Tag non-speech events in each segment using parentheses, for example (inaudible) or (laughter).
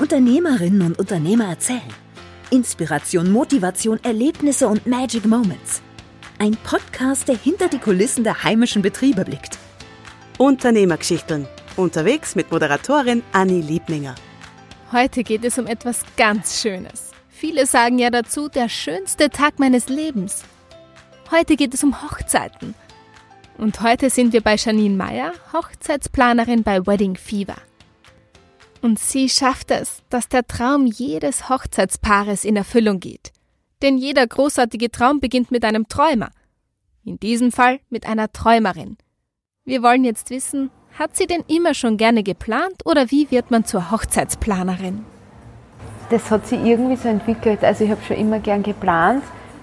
Unternehmerinnen und Unternehmer erzählen. Inspiration, Motivation, Erlebnisse und Magic Moments. Ein Podcast, der hinter die Kulissen der heimischen Betriebe blickt. Unternehmergeschichten. Unterwegs mit Moderatorin Anni Liebninger. Heute geht es um etwas ganz Schönes. Viele sagen ja dazu, der schönste Tag meines Lebens. Heute geht es um Hochzeiten. Und heute sind wir bei Janine Meyer, Hochzeitsplanerin bei Wedding Fever. Und sie schafft es, dass der Traum jedes Hochzeitspaares in Erfüllung geht. Denn jeder großartige Traum beginnt mit einem Träumer. In diesem Fall mit einer Träumerin. Wir wollen jetzt wissen, hat sie denn immer schon gerne geplant oder wie wird man zur Hochzeitsplanerin? Das hat sich irgendwie so entwickelt. Also ich habe schon immer gern geplant.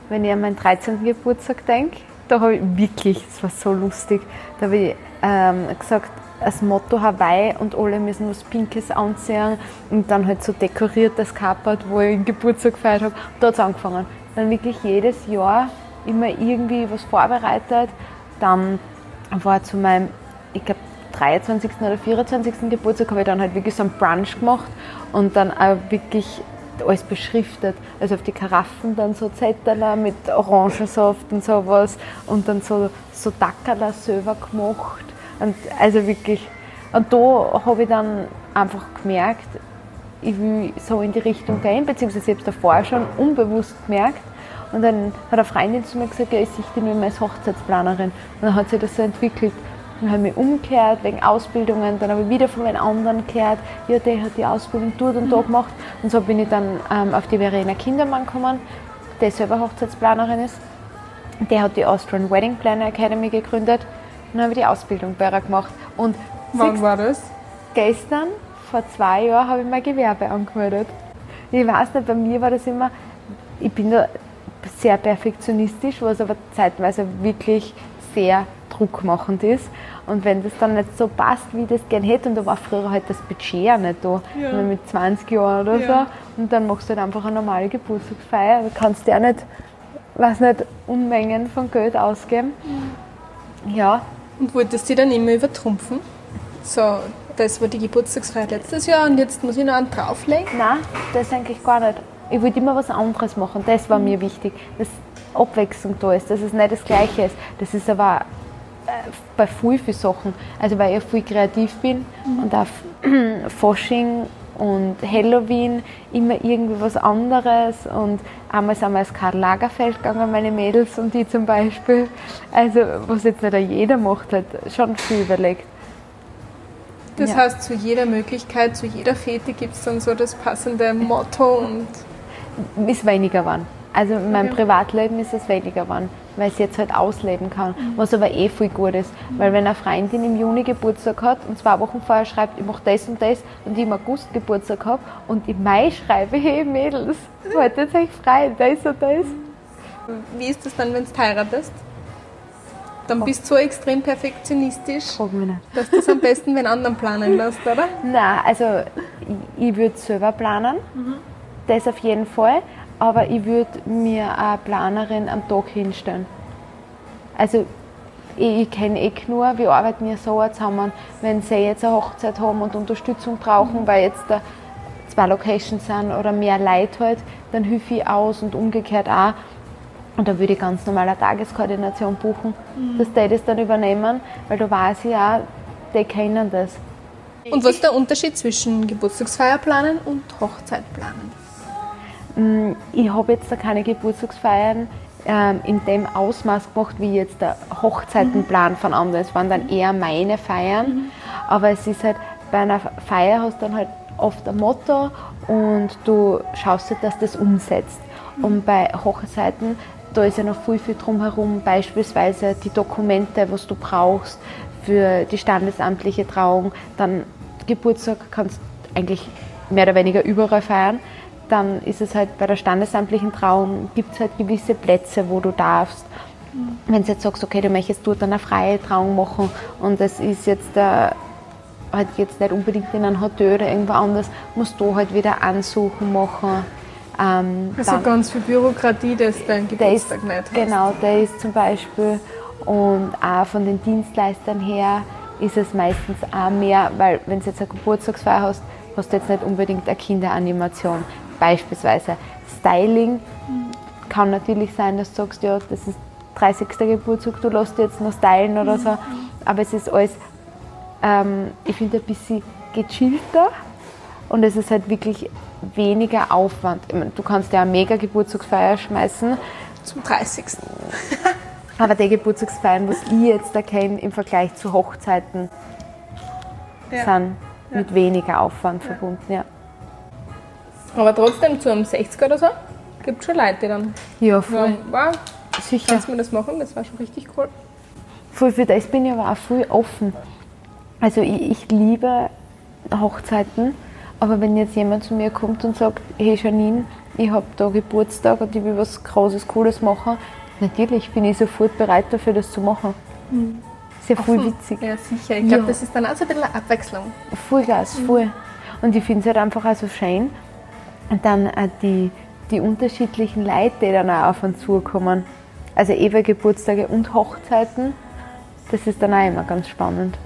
Wenn ich an meinen 13. Geburtstag denke, da habe ich wirklich, das war so lustig, da habe ich ähm, gesagt, als Motto Hawaii und alle müssen was Pinkes anziehen und dann halt so dekoriertes Kapert, wo ich Geburtstag gefeiert habe. Da hat es angefangen. Dann wirklich jedes Jahr immer irgendwie was vorbereitet. Dann war zu meinem, ich glaube, 23. oder 24. Geburtstag habe ich dann halt wirklich so einen Brunch gemacht und dann auch wirklich alles beschriftet. Also auf die Karaffen dann so Zettel mit Orangensaft und sowas und dann so, so Dackerler selber gemacht und also wirklich, und da habe ich dann einfach gemerkt, ich will so in die Richtung gehen, beziehungsweise ich habe es davor schon unbewusst gemerkt. Und dann hat eine Freundin zu mir gesagt, ja, ich sehe dich nur als Hochzeitsplanerin. Und dann hat sich das so entwickelt. Dann habe ich mich umgekehrt wegen Ausbildungen, dann habe ich wieder von meinen anderen gehört, ja, der hat die Ausbildung dort und da gemacht. Und so bin ich dann ähm, auf die Verena Kindermann gekommen, der selber Hochzeitsplanerin ist. Der hat die Austrian Wedding Planner Academy gegründet dann habe ich die Ausbildung bei ihr gemacht. Und Wann war das? Gestern, vor zwei Jahren, habe ich mein Gewerbe angemeldet. Ich weiß nicht, bei mir war das immer, ich bin da sehr perfektionistisch, was aber zeitweise wirklich sehr druckmachend ist. Und wenn das dann nicht so passt, wie ich das gerne hätte, und da war früher halt das Budget auch nicht da, ja. mit 20 Jahren oder ja. so, und dann machst du halt einfach eine normale Geburtstagsfeier, da kannst du ja nicht, weiß nicht, Unmengen von Geld ausgeben. Mhm. Ja, und wolltest du dann immer übertrumpfen? So, das war die Geburtstagsfeier letztes Jahr und jetzt muss ich noch einen drauflegen? Nein, das eigentlich gar nicht. Ich wollte immer was anderes machen. Das war mir wichtig, dass Abwechslung da ist, dass es nicht das Gleiche ist. Das ist aber äh, bei viel, viel Sachen. Also weil ich viel kreativ bin mhm. und auch (clears throat) Fasching und Halloween immer irgendwie was anderes und einmal sind wir als Karl Lagerfeld gegangen, meine Mädels und die zum Beispiel. Also was jetzt nicht jeder macht, hat schon viel überlegt. Das ja. heißt, zu jeder Möglichkeit, zu jeder Fete gibt es dann so das passende Motto und... Ist weniger wann. Also in meinem okay. Privatleben ist es weniger geworden, weil ich es jetzt halt ausleben kann, mhm. was aber eh viel gut ist. Mhm. Weil wenn eine Freundin im Juni Geburtstag hat und zwei Wochen vorher schreibt, ich mache das und das und ich im August Geburtstag habe und im Mai (laughs) schreibe, hey Mädels, haltet euch frei, das und das. Wie ist das dann, wenn du heiratest? Dann bist du so extrem perfektionistisch, dass du es am besten wenn anderen planen lässt, oder? (laughs) Nein, also ich, ich würde selber planen, mhm. das auf jeden Fall aber ich würde mir eine Planerin am Tag hinstellen. Also ich, ich kenne eh nur, wir arbeiten ja so zusammen, wenn sie jetzt eine Hochzeit haben und Unterstützung brauchen, weil jetzt da zwei Locations sind oder mehr Leute halt, dann hilfe ich aus und umgekehrt auch. Und da würde ich ganz normal eine Tageskoordination buchen, mhm. dass die das dann übernehmen, weil da weiß ich auch, die kennen das. Und was ist der Unterschied zwischen Geburtstagsfeier planen und Hochzeit planen? Mm, ich habe jetzt da keine Geburtstagsfeiern ähm, in dem Ausmaß gemacht, wie jetzt der Hochzeitenplan von anderen. Es waren dann eher meine Feiern, mhm. aber es ist halt, bei einer Feier hast du dann halt oft ein Motto und du schaust dir, dass das umsetzt. Mhm. Und bei Hochzeiten, da ist ja noch viel, viel drumherum, beispielsweise die Dokumente, was du brauchst für die standesamtliche Trauung, dann Geburtstag kannst du eigentlich mehr oder weniger überall feiern dann ist es halt bei der standesamtlichen Trauung, gibt es halt gewisse Plätze, wo du darfst. Wenn du jetzt sagst, okay, du möchtest dort eine freie Trauung machen und es ist jetzt äh, halt jetzt nicht unbedingt in einem Hotel oder irgendwo anders, musst du halt wieder ansuchen machen. Ähm, also dann, ganz viel Bürokratie, das dein Geburtstag ist, nicht hast. Genau, der ist zum Beispiel und auch von den Dienstleistern her ist es meistens auch mehr, weil wenn du jetzt eine Geburtstagsfeier hast, hast du jetzt nicht unbedingt eine Kinderanimation. Beispielsweise Styling kann natürlich sein, dass du sagst, ja, das ist 30. Geburtstag, du lässt dich jetzt noch stylen oder so. Aber es ist alles, ähm, ich finde, ein bisschen gechillter und es ist halt wirklich weniger Aufwand. Meine, du kannst ja eine mega Geburtstagsfeier schmeißen, Zum 30. (laughs) aber die Geburtstagsfeiern, was ich jetzt da kenne im Vergleich zu Hochzeiten, Ja. sind mit weniger Aufwand verbunden. Ja, Aber trotzdem, zu einem 60 oder so, gibt es schon Leute, die dann ja voll. sagen, wow, Sicher. kannst du mir das machen? Das war schon richtig cool. Voll für das bin ich aber auch voll offen. Also ich, ich liebe Hochzeiten, aber wenn jetzt jemand zu mir kommt und sagt, hey Janine, ich habe da Geburtstag und ich will was Großes, Cooles machen, natürlich bin ich sofort bereit dafür, das zu machen. Ist ja voll witzig. Ja, sicher. Ich glaube, Ja. das ist dann auch so ein bisschen eine Abwechslung. Vollgas, voll. Und ich finde es halt einfach auch so schön. Und dann auch die, die unterschiedlichen Leute, die dann auch auf uns zukommen. Also eben Geburtstage und Hochzeiten, das ist dann auch immer ganz spannend.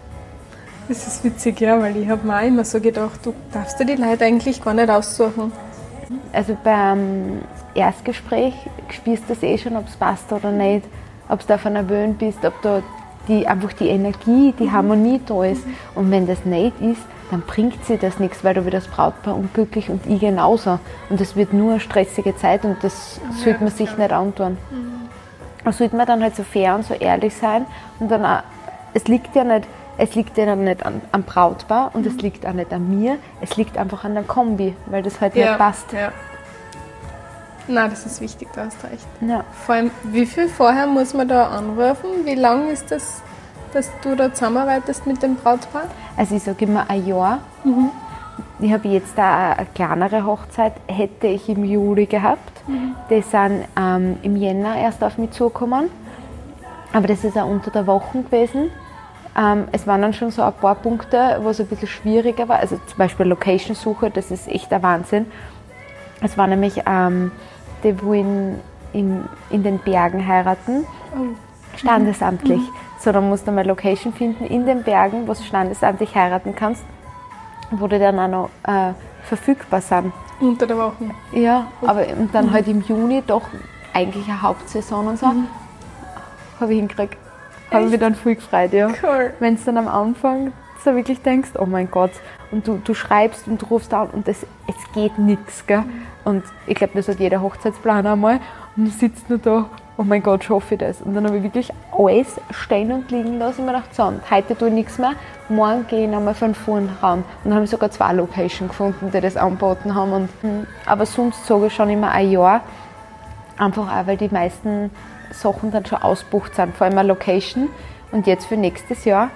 Das ist witzig, ja, weil ich habe mir auch immer so gedacht, du darfst dir die Leute eigentlich gar nicht aussuchen. Also beim Erstgespräch spürst du das eh schon, ob es passt oder nicht, ob du davon erwöhnt bist, ob da die, einfach die Energie, die Harmonie da ist. Und wenn das nicht ist, dann bringt sie das nichts, weil du wieder das Brautpaar unglücklich und ich genauso. Und das wird nur eine stressige Zeit und das sollte man sich nicht antun. Da sollte man dann halt so fair und so ehrlich sein und dann auch, es liegt ja nicht, es liegt ja nicht an, am Brautpaar und es liegt auch nicht an mir, es liegt einfach an der Kombi, weil das halt nicht passt. Ja. Nein, das ist wichtig, da hast du recht. Ja. Vor allem, wie viel vorher muss man da anrufen? Wie lang ist das, dass du da zusammenarbeitest mit dem Brautpaar? Also ich sage immer ein Jahr. Ich habe jetzt da eine kleinere Hochzeit, hätte ich im Juli gehabt. Die sind ähm, im Jänner erst auf mich zugekommen. Aber das ist auch unter der Woche gewesen. Ähm, es waren dann schon so ein paar Punkte, wo es ein bisschen schwieriger war. Also zum Beispiel Location-Suche, das ist echt der Wahnsinn. Es war nämlich, ähm, die wollen in, in den Bergen heiraten, standesamtlich. So, dann musst du mal Location finden in den Bergen, wo du standesamtlich heiraten kannst, wo die dann auch noch äh, verfügbar sind. Unter der Woche. Ja, aber und dann halt im Juni doch eigentlich eine Hauptsaison und so. Habe ich hingekriegt. Habe mich dann voll gefreut, ja. Cool. Wenn du dann am Anfang so wirklich denkst, oh mein Gott, und du, du schreibst und du rufst an und es, es geht nichts, gell. Und ich glaube, das hat jeder Hochzeitsplaner einmal. Und du sitzt nur da, oh mein Gott, schaffe ich das. Und dann habe ich wirklich alles stehen und liegen lassen und mir gedacht, so, heute tue ich nichts mehr, morgen gehe ich nochmal von vorn ran. Und dann habe ich sogar zwei Locations gefunden, die das angeboten haben. Und, hm, aber sonst sage ich schon immer ein Jahr, einfach auch, weil die meisten Sachen dann schon ausbucht sind, vor allem eine Location. Und jetzt für nächstes Jahr,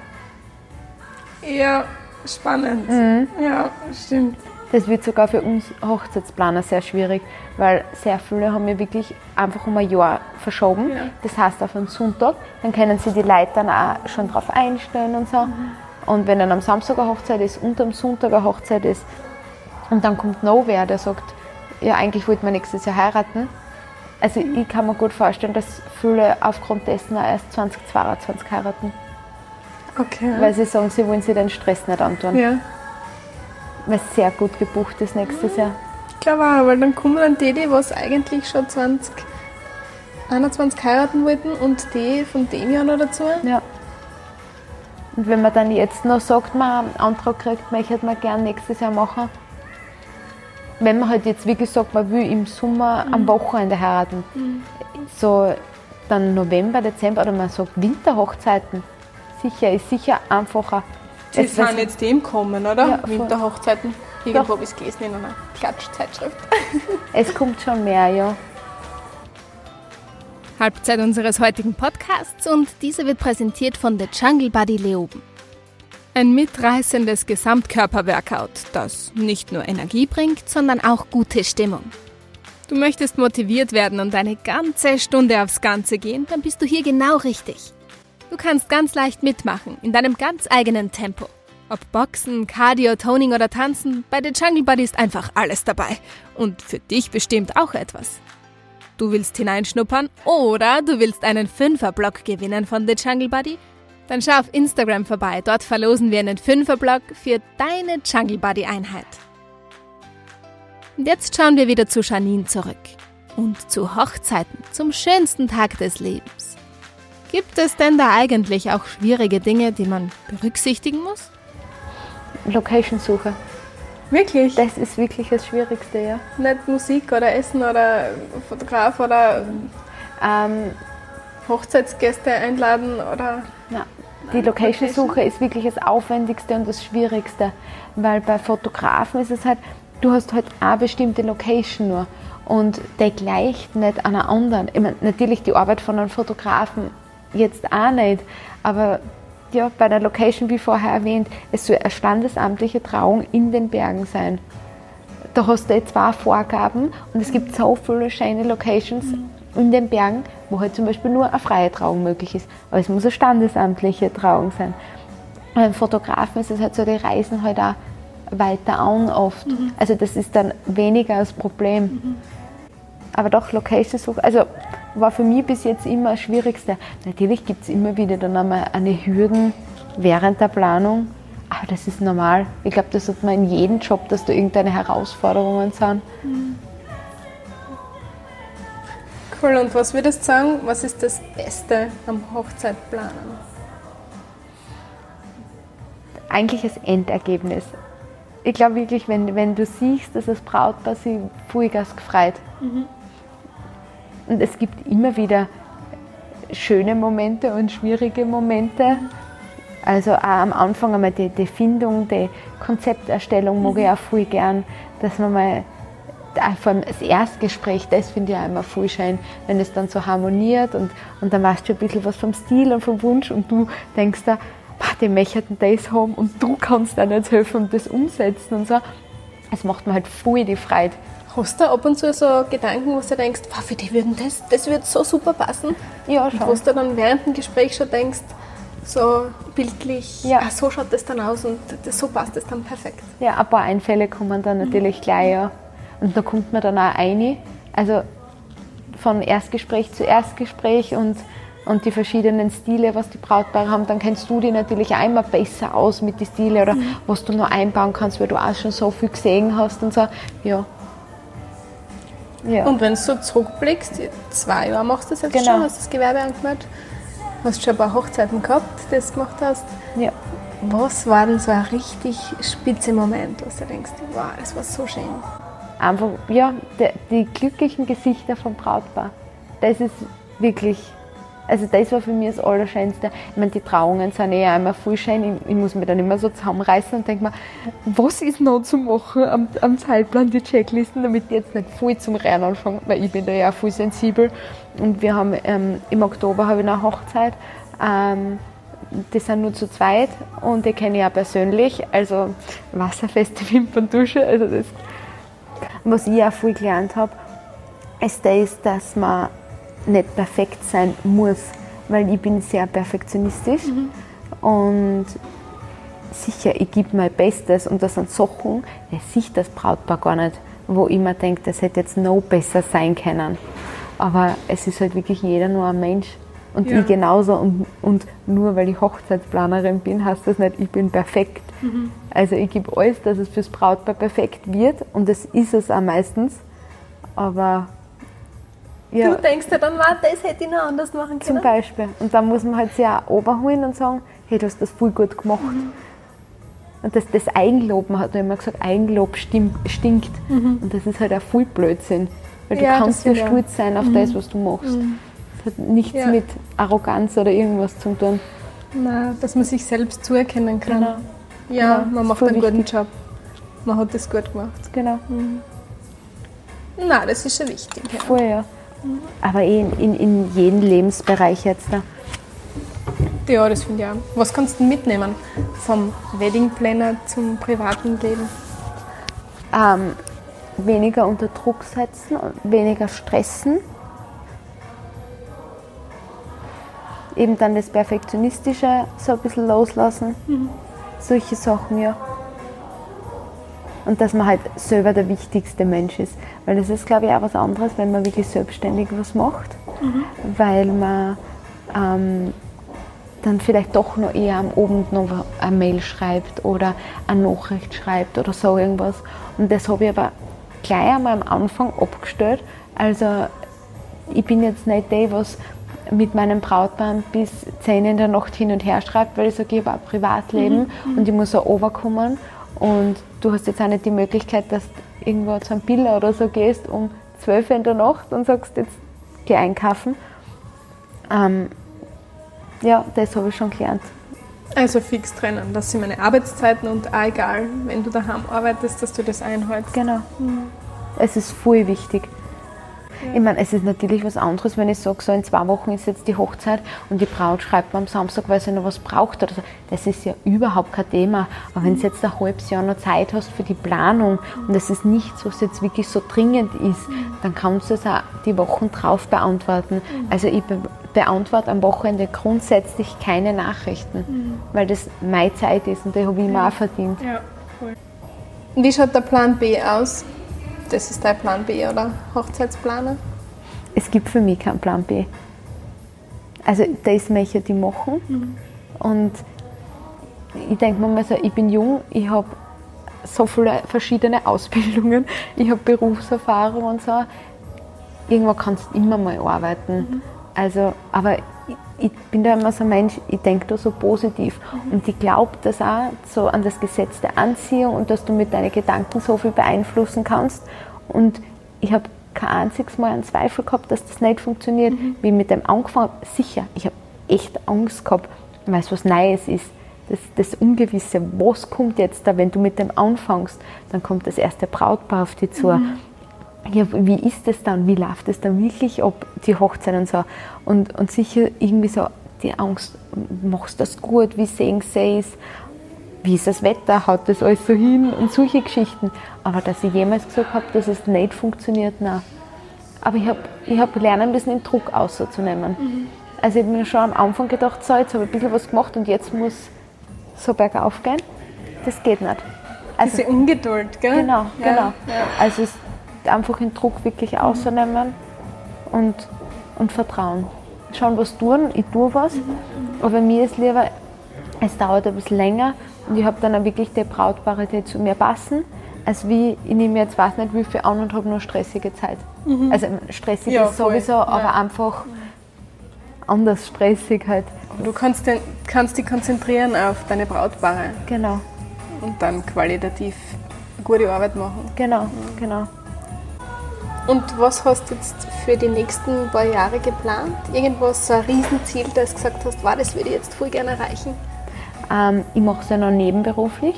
Ja, spannend. Mhm. Ja, stimmt. Das wird sogar für uns Hochzeitsplaner sehr schwierig, weil sehr viele haben mir wirklich einfach um ein Jahr verschoben. Ja. Das heißt auf einen Sonntag, dann können sie die Leute dann auch schon drauf einstellen und so. Und wenn dann am Samstag eine Hochzeit ist und am Sonntag eine Hochzeit ist und dann kommt noch wer, der sagt, ja eigentlich wollten wir nächstes Jahr heiraten. Also ich kann mir gut vorstellen, dass viele aufgrund dessen auch erst 2022 heiraten, Okay. weil sie sagen, sie wollen sich den Stress nicht antun, ja. Weil es sehr gut gebucht ist nächstes Jahr. Ich glaube auch, weil dann kommen dann die, die was eigentlich schon 20, 21 heiraten wollten und die von dem Jahr noch dazu. Ja. Und wenn man dann jetzt noch sagt, man einen Antrag kriegt, möchte man gerne nächstes Jahr machen. Wenn man halt jetzt wirklich sagt, man will im Sommer am Wochenende heiraten, so dann November, Dezember oder man sagt Winterhochzeiten, sicher, ist sicher einfacher. Die Es- sind es- jetzt dem kommen, oder? Ja. Winterhochzeiten. Irgendwo habe ich es gelesen in einer Klatschzeitschrift. (laughs) Es kommt schon mehr, ja. Halbzeit unseres heutigen Podcasts und diese wird präsentiert von The Jungle Buddy Leoben. Ein mitreißendes Gesamtkörper-Workout, das nicht nur Energie bringt, sondern auch gute Stimmung. Du möchtest motiviert werden und eine ganze Stunde aufs Ganze gehen, dann bist du hier genau richtig. Du kannst ganz leicht mitmachen, in deinem ganz eigenen Tempo. Ob Boxen, Cardio, Toning oder Tanzen, bei The Jungle Buddy ist einfach alles dabei. Und für dich bestimmt auch etwas. Du willst hineinschnuppern oder du willst einen Fünferblock gewinnen von The Jungle Buddy? Dann schau auf Instagram vorbei, dort verlosen wir einen Fünferblock für deine Jungle Buddy Einheit. Und jetzt schauen wir wieder zu Janine zurück. Und zu Hochzeiten, zum schönsten Tag des Lebens. Gibt es denn da eigentlich auch schwierige Dinge, die man berücksichtigen muss? Location-Suche. Wirklich? Das ist wirklich das Schwierigste, ja. Nicht Musik oder Essen oder Fotograf oder Ähm, Hochzeitsgäste einladen oder. na, die Location-Suche ist wirklich das Aufwendigste und das Schwierigste, weil bei Fotografen ist es halt, du hast halt eine bestimmte Location nur und der gleicht nicht einer anderen. Ich meine, natürlich die Arbeit von einem Fotografen jetzt auch nicht, aber ja, bei der Location, wie vorher erwähnt, es soll eine standesamtliche Trauung in den Bergen sein. Da hast du jetzt zwei Vorgaben und es gibt so viele schöne Locations in den Bergen, wo halt zum Beispiel nur eine freie Trauung möglich ist. Aber es muss eine standesamtliche Trauung sein. Beim Fotografen ist es halt so, die reisen halt auch weiter an oft. Also das ist dann weniger das Problem. Aber doch, Location suche, also war für mich bis jetzt immer das Schwierigste. Natürlich gibt es immer wieder dann einmal eine Hürden während der Planung, aber das ist normal. Ich glaube, das hat man in jedem Job, dass da irgendeine Herausforderungen sind. Cool, und was würdest du sagen, was ist das Beste am Hochzeitplanen? Eigentlich das Endergebnis. Ich glaube wirklich, wenn, wenn du siehst, dass das Brautpaar sich Vollgas gefreut. Und es gibt immer wieder schöne Momente und schwierige Momente. Also auch am Anfang einmal die, die Findung, die Konzepterstellung mag ich auch voll gern, dass man mal vor allem das Erstgespräch, das finde ich auch immer voll schön, wenn es dann so harmoniert und, und dann weißt du ein bisschen was vom Stil und vom Wunsch und du denkst da, "Pah, die möchten das haben und du kannst dann jetzt helfen und das umsetzen und so. Es macht mir halt voll die Freude. Hast du ab und zu so Gedanken, wo du denkst, wow, für die würden das, das wird so super passen? Ja, Und wo du dann während dem Gespräch schon denkst, so bildlich, Ja. ah, so schaut das dann aus und das, so passt das dann perfekt. Ja, ein paar Einfälle kommen dann natürlich gleich, ja. Und da kommt man dann auch rein. Also von Erstgespräch zu Erstgespräch und, und die verschiedenen Stile, was die Brautpaare haben, dann kennst du die natürlich immer besser aus mit den Stile oder was du noch einbauen kannst, weil du auch schon so viel gesehen hast und so. Ja. Ja. Und wenn du so zurückblickst, zwei Jahre machst du das jetzt Genau. schon, hast das Gewerbe angemeldet, hast schon ein paar Hochzeiten gehabt, die du gemacht hast. ja. Was war denn so ein richtig spitze Moment, wo du denkst, wow, das war so schön? einfach, ja, die, die glücklichen Gesichter vom Brautpaar. Das ist wirklich, also das war für mich das Allerschönste. Ich meine, die Trauungen sind eh immer voll schön. Ich, ich muss mich dann immer so zusammenreißen und denke mir, was ist noch zu machen am, am Zeitplan, die Checklisten, damit die jetzt nicht voll zum Rennen anfangen, weil ich bin da ja auch voll sensibel. Und wir haben ähm, im Oktober habe ich eine Hochzeit. Ähm, die sind nur zu zweit und die kenne ich auch persönlich. Also wasserfeste Wimperndusche. Also das was ich auch viel gelernt habe, ist das, dass man nicht perfekt sein muss, weil ich bin sehr perfektionistisch und sicher, ich gebe mein Bestes und das sind Sachen, die sieht das Brautpaar gar nicht, wo ich mir denke, das hätte jetzt noch besser sein können. Aber es ist halt wirklich jeder nur ein Mensch und Ja. ich genauso und, und nur weil ich Hochzeitsplanerin bin, heißt das nicht, ich bin perfekt. Also ich gebe alles, dass es fürs Brautpaar perfekt wird und das ist es auch meistens. Aber ja, Du denkst dir dann, wow, das hätte ich noch anders machen zum können. Beispiel. Und dann muss man halt sich auch oberholen und sagen, hey, du hast das voll gut gemacht. Und das, das Eigenlob, man hat ja immer gesagt, Eigenlob stinkt. Und das ist halt auch voll Blödsinn. Weil Ja, du kannst ja stolz sein auf das, was du machst. Das hat nichts Ja. mit Arroganz oder irgendwas zu tun. Nein, dass man sich selbst zuerkennen kann. Genau. Ja, Genau, man macht einen guten wichtig. Job. Man hat das gut gemacht. Genau. Nein, das ist schon wichtig. Ja. Voll, ja. Aber eh in, in, in jedem Lebensbereich jetzt da. Ja, das finde ich auch. Was kannst du mitnehmen vom Weddingplanner zum privaten Leben? Ähm, weniger unter Druck setzen, weniger stressen. Eben dann das Perfektionistische so ein bisschen loslassen. Solche Sachen, ja. Und dass man halt selber der wichtigste Mensch ist. Weil das ist, glaube ich, auch was anderes, wenn man wirklich selbstständig was macht. Weil man ähm, dann vielleicht doch noch eher am Abend noch eine Mail schreibt oder eine Nachricht schreibt oder so irgendwas. Und das habe ich aber gleich einmal am Anfang abgestellt. Also ich bin jetzt nicht die, was mit meinem Brautmann bis 10 in der Nacht hin und her schreibt, weil ich sage, ich habe ein Privatleben mhm. und ich muss auch overkommen. Und du hast jetzt auch nicht die Möglichkeit, dass du irgendwo zu einem Biller oder so gehst um 12 Uhr in der Nacht und sagst, jetzt geh einkaufen. Ähm, ja, das habe ich schon gelernt. Also fix trennen, das sind meine Arbeitszeiten und auch egal, wenn du daheim arbeitest, dass du das einhältst. Genau. Mhm. Es ist voll wichtig. Ich meine, es ist natürlich was anderes, wenn ich sage, so in zwei Wochen ist jetzt die Hochzeit und die Braut schreibt mir am Samstag, weil sie noch was braucht oder so. Das ist ja überhaupt kein Thema. Aber wenn du jetzt ein halbes Jahr noch Zeit hast für die Planung und es ist nichts, was jetzt wirklich so dringend ist, dann kannst du es auch die Wochen drauf beantworten. Also ich be beantworte am Wochenende grundsätzlich keine Nachrichten, weil das meine Zeit ist und die habe ich mir auch verdient. Ja, cool. Wie schaut der Plan B aus? Das ist dein Plan B, oder? Hochzeitsplaner? Es gibt für mich keinen Plan B. Also das möchte ich machen. Mhm. Und ich denke mir mal so, ich bin jung, ich habe so viele verschiedene (laughs) Ausbildungen, ich habe Berufserfahrung und so. Irgendwann kannst du immer mal arbeiten. Mhm. Also, aber ich, bin da immer so ein Mensch, ich denke da so positiv. Mhm. Und ich glaube das auch so an das Gesetz der Anziehung und dass du mit deinen Gedanken so viel beeinflussen kannst. Und ich habe kein einziges Mal einen Zweifel gehabt, dass das nicht funktioniert. Mhm. Wie mit dem angefangen sicher, ich habe echt Angst gehabt, weil es was Neues ist. Das, das Ungewisse, was kommt jetzt da, wenn du mit dem anfängst, dann kommt das erste Brautpaar auf dich zu. Mhm. Ja, wie ist das dann? Wie läuft das dann wirklich ab, die Hochzeit und so? Und, und sicher irgendwie so die Angst, machst du das gut, wie sehen sie es? wie ist das Wetter, haut das alles so hin und solche Geschichten. Aber dass ich jemals gesagt habe, dass es nicht funktioniert, nein. Aber ich habe ich hab lernen müssen, den Druck auszunehmen. Mhm. Also ich habe mir schon am Anfang gedacht, so, jetzt habe ich ein bisschen was gemacht und jetzt muss so bergauf gehen. Das geht nicht. Also, Diese Ungeduld, gell? Genau, ja, genau. Ja. Also es einfach den Druck wirklich mhm. auszunehmen und, und Vertrauen. Schauen, was tun, ich tue was, mhm. aber mir ist lieber, es dauert ein bisschen länger und ich habe dann auch wirklich die Brautpaare, die zu mir passen, als wie ich nehme jetzt weiß nicht wie viel an und habe nur stressige Zeit. Mhm. Also stressig ja, ist sowieso, voll. aber ja. einfach anders stressig halt. Du kannst, den, kannst dich konzentrieren auf deine Brautpaare. Genau. Und dann qualitativ gute Arbeit machen. Genau, mhm. genau. Und was hast du jetzt für die nächsten paar Jahre geplant? Irgendwas, so ein Riesenziel, das du gesagt hast, wow, das würde ich jetzt voll gerne erreichen? Ähm, ich mache es ja noch nebenberuflich.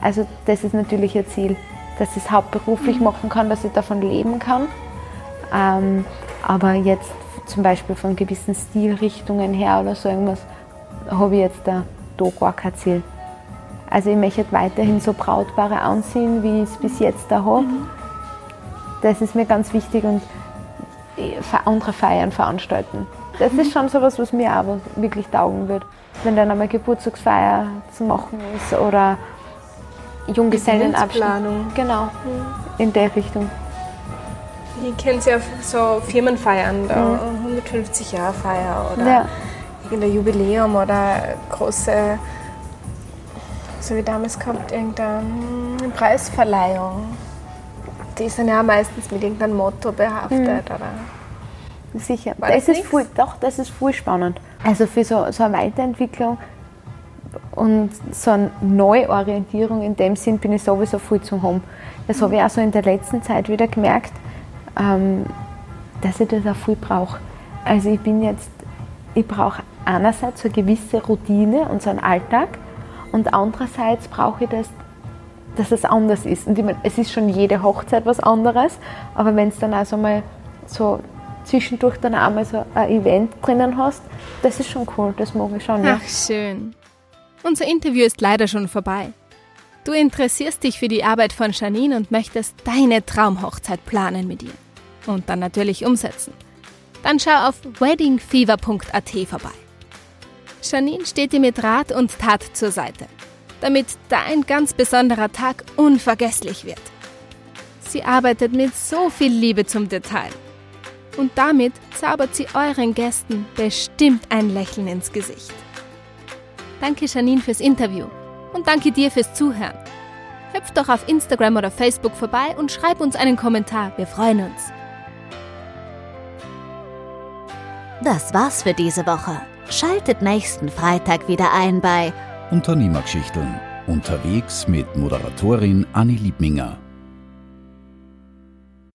Also das ist natürlich ein Ziel, dass ich es hauptberuflich mhm. machen kann, dass ich davon leben kann. Ähm, aber jetzt zum Beispiel von gewissen Stilrichtungen her oder so irgendwas, habe ich jetzt da, da gar kein Ziel. Also ich möchte weiterhin so Brautpaare anziehen, wie ich es bis jetzt da habe. Mhm. Das ist mir ganz wichtig und andere Feiern veranstalten. Das ist schon so etwas, was mir auch wirklich taugen wird wenn dann einmal Geburtstagsfeier zu machen ist oder Junggesellenabschied. Genau, in der Richtung. Ich kenne ja so Firmenfeiern, da mhm. 150 Jahre Feier oder ja. irgendein Jubiläum oder große, so wie damals gehabt, irgendeine Preisverleihung. Die sind ja meistens mit irgendeinem Motto behaftet, mhm. oder? Sicher. War das, das ist voll, doch, das ist voll spannend. Also für so, so eine Weiterentwicklung und so eine Neuorientierung in dem Sinn bin ich sowieso voll zum Home. Das habe ich auch so in der letzten Zeit wieder gemerkt, ähm, dass ich das auch viel brauche. Also ich bin jetzt, ich brauche einerseits so eine gewisse Routine und so einen Alltag und andererseits brauche ich das, dass es anders ist. Und ich meine, es ist schon jede Hochzeit was anderes, aber wenn es dann also mal so zwischendurch dann auch mal so ein Event drinnen hast, das ist schon cool, das mag ich schon. Ja. Ach, schön. Unser Interview ist leider schon vorbei. Du interessierst dich für die Arbeit von Janine und möchtest deine Traumhochzeit planen mit ihr. Und dann natürlich umsetzen. Dann schau auf weddingfever.at vorbei. Janine steht dir mit Rat und Tat zur Seite, damit dein ganz besonderer Tag unvergesslich wird. Sie arbeitet mit so viel Liebe zum Detail und damit zaubert sie euren Gästen bestimmt ein Lächeln ins Gesicht. Danke Janine fürs Interview und danke dir fürs Zuhören. Hüpf doch auf Instagram oder Facebook vorbei und schreib uns einen Kommentar. Wir freuen uns. Das war's für diese Woche. Schaltet nächsten Freitag wieder ein bei Unternehmergeschichten. Unterwegs mit Moderatorin Anni Liebminger.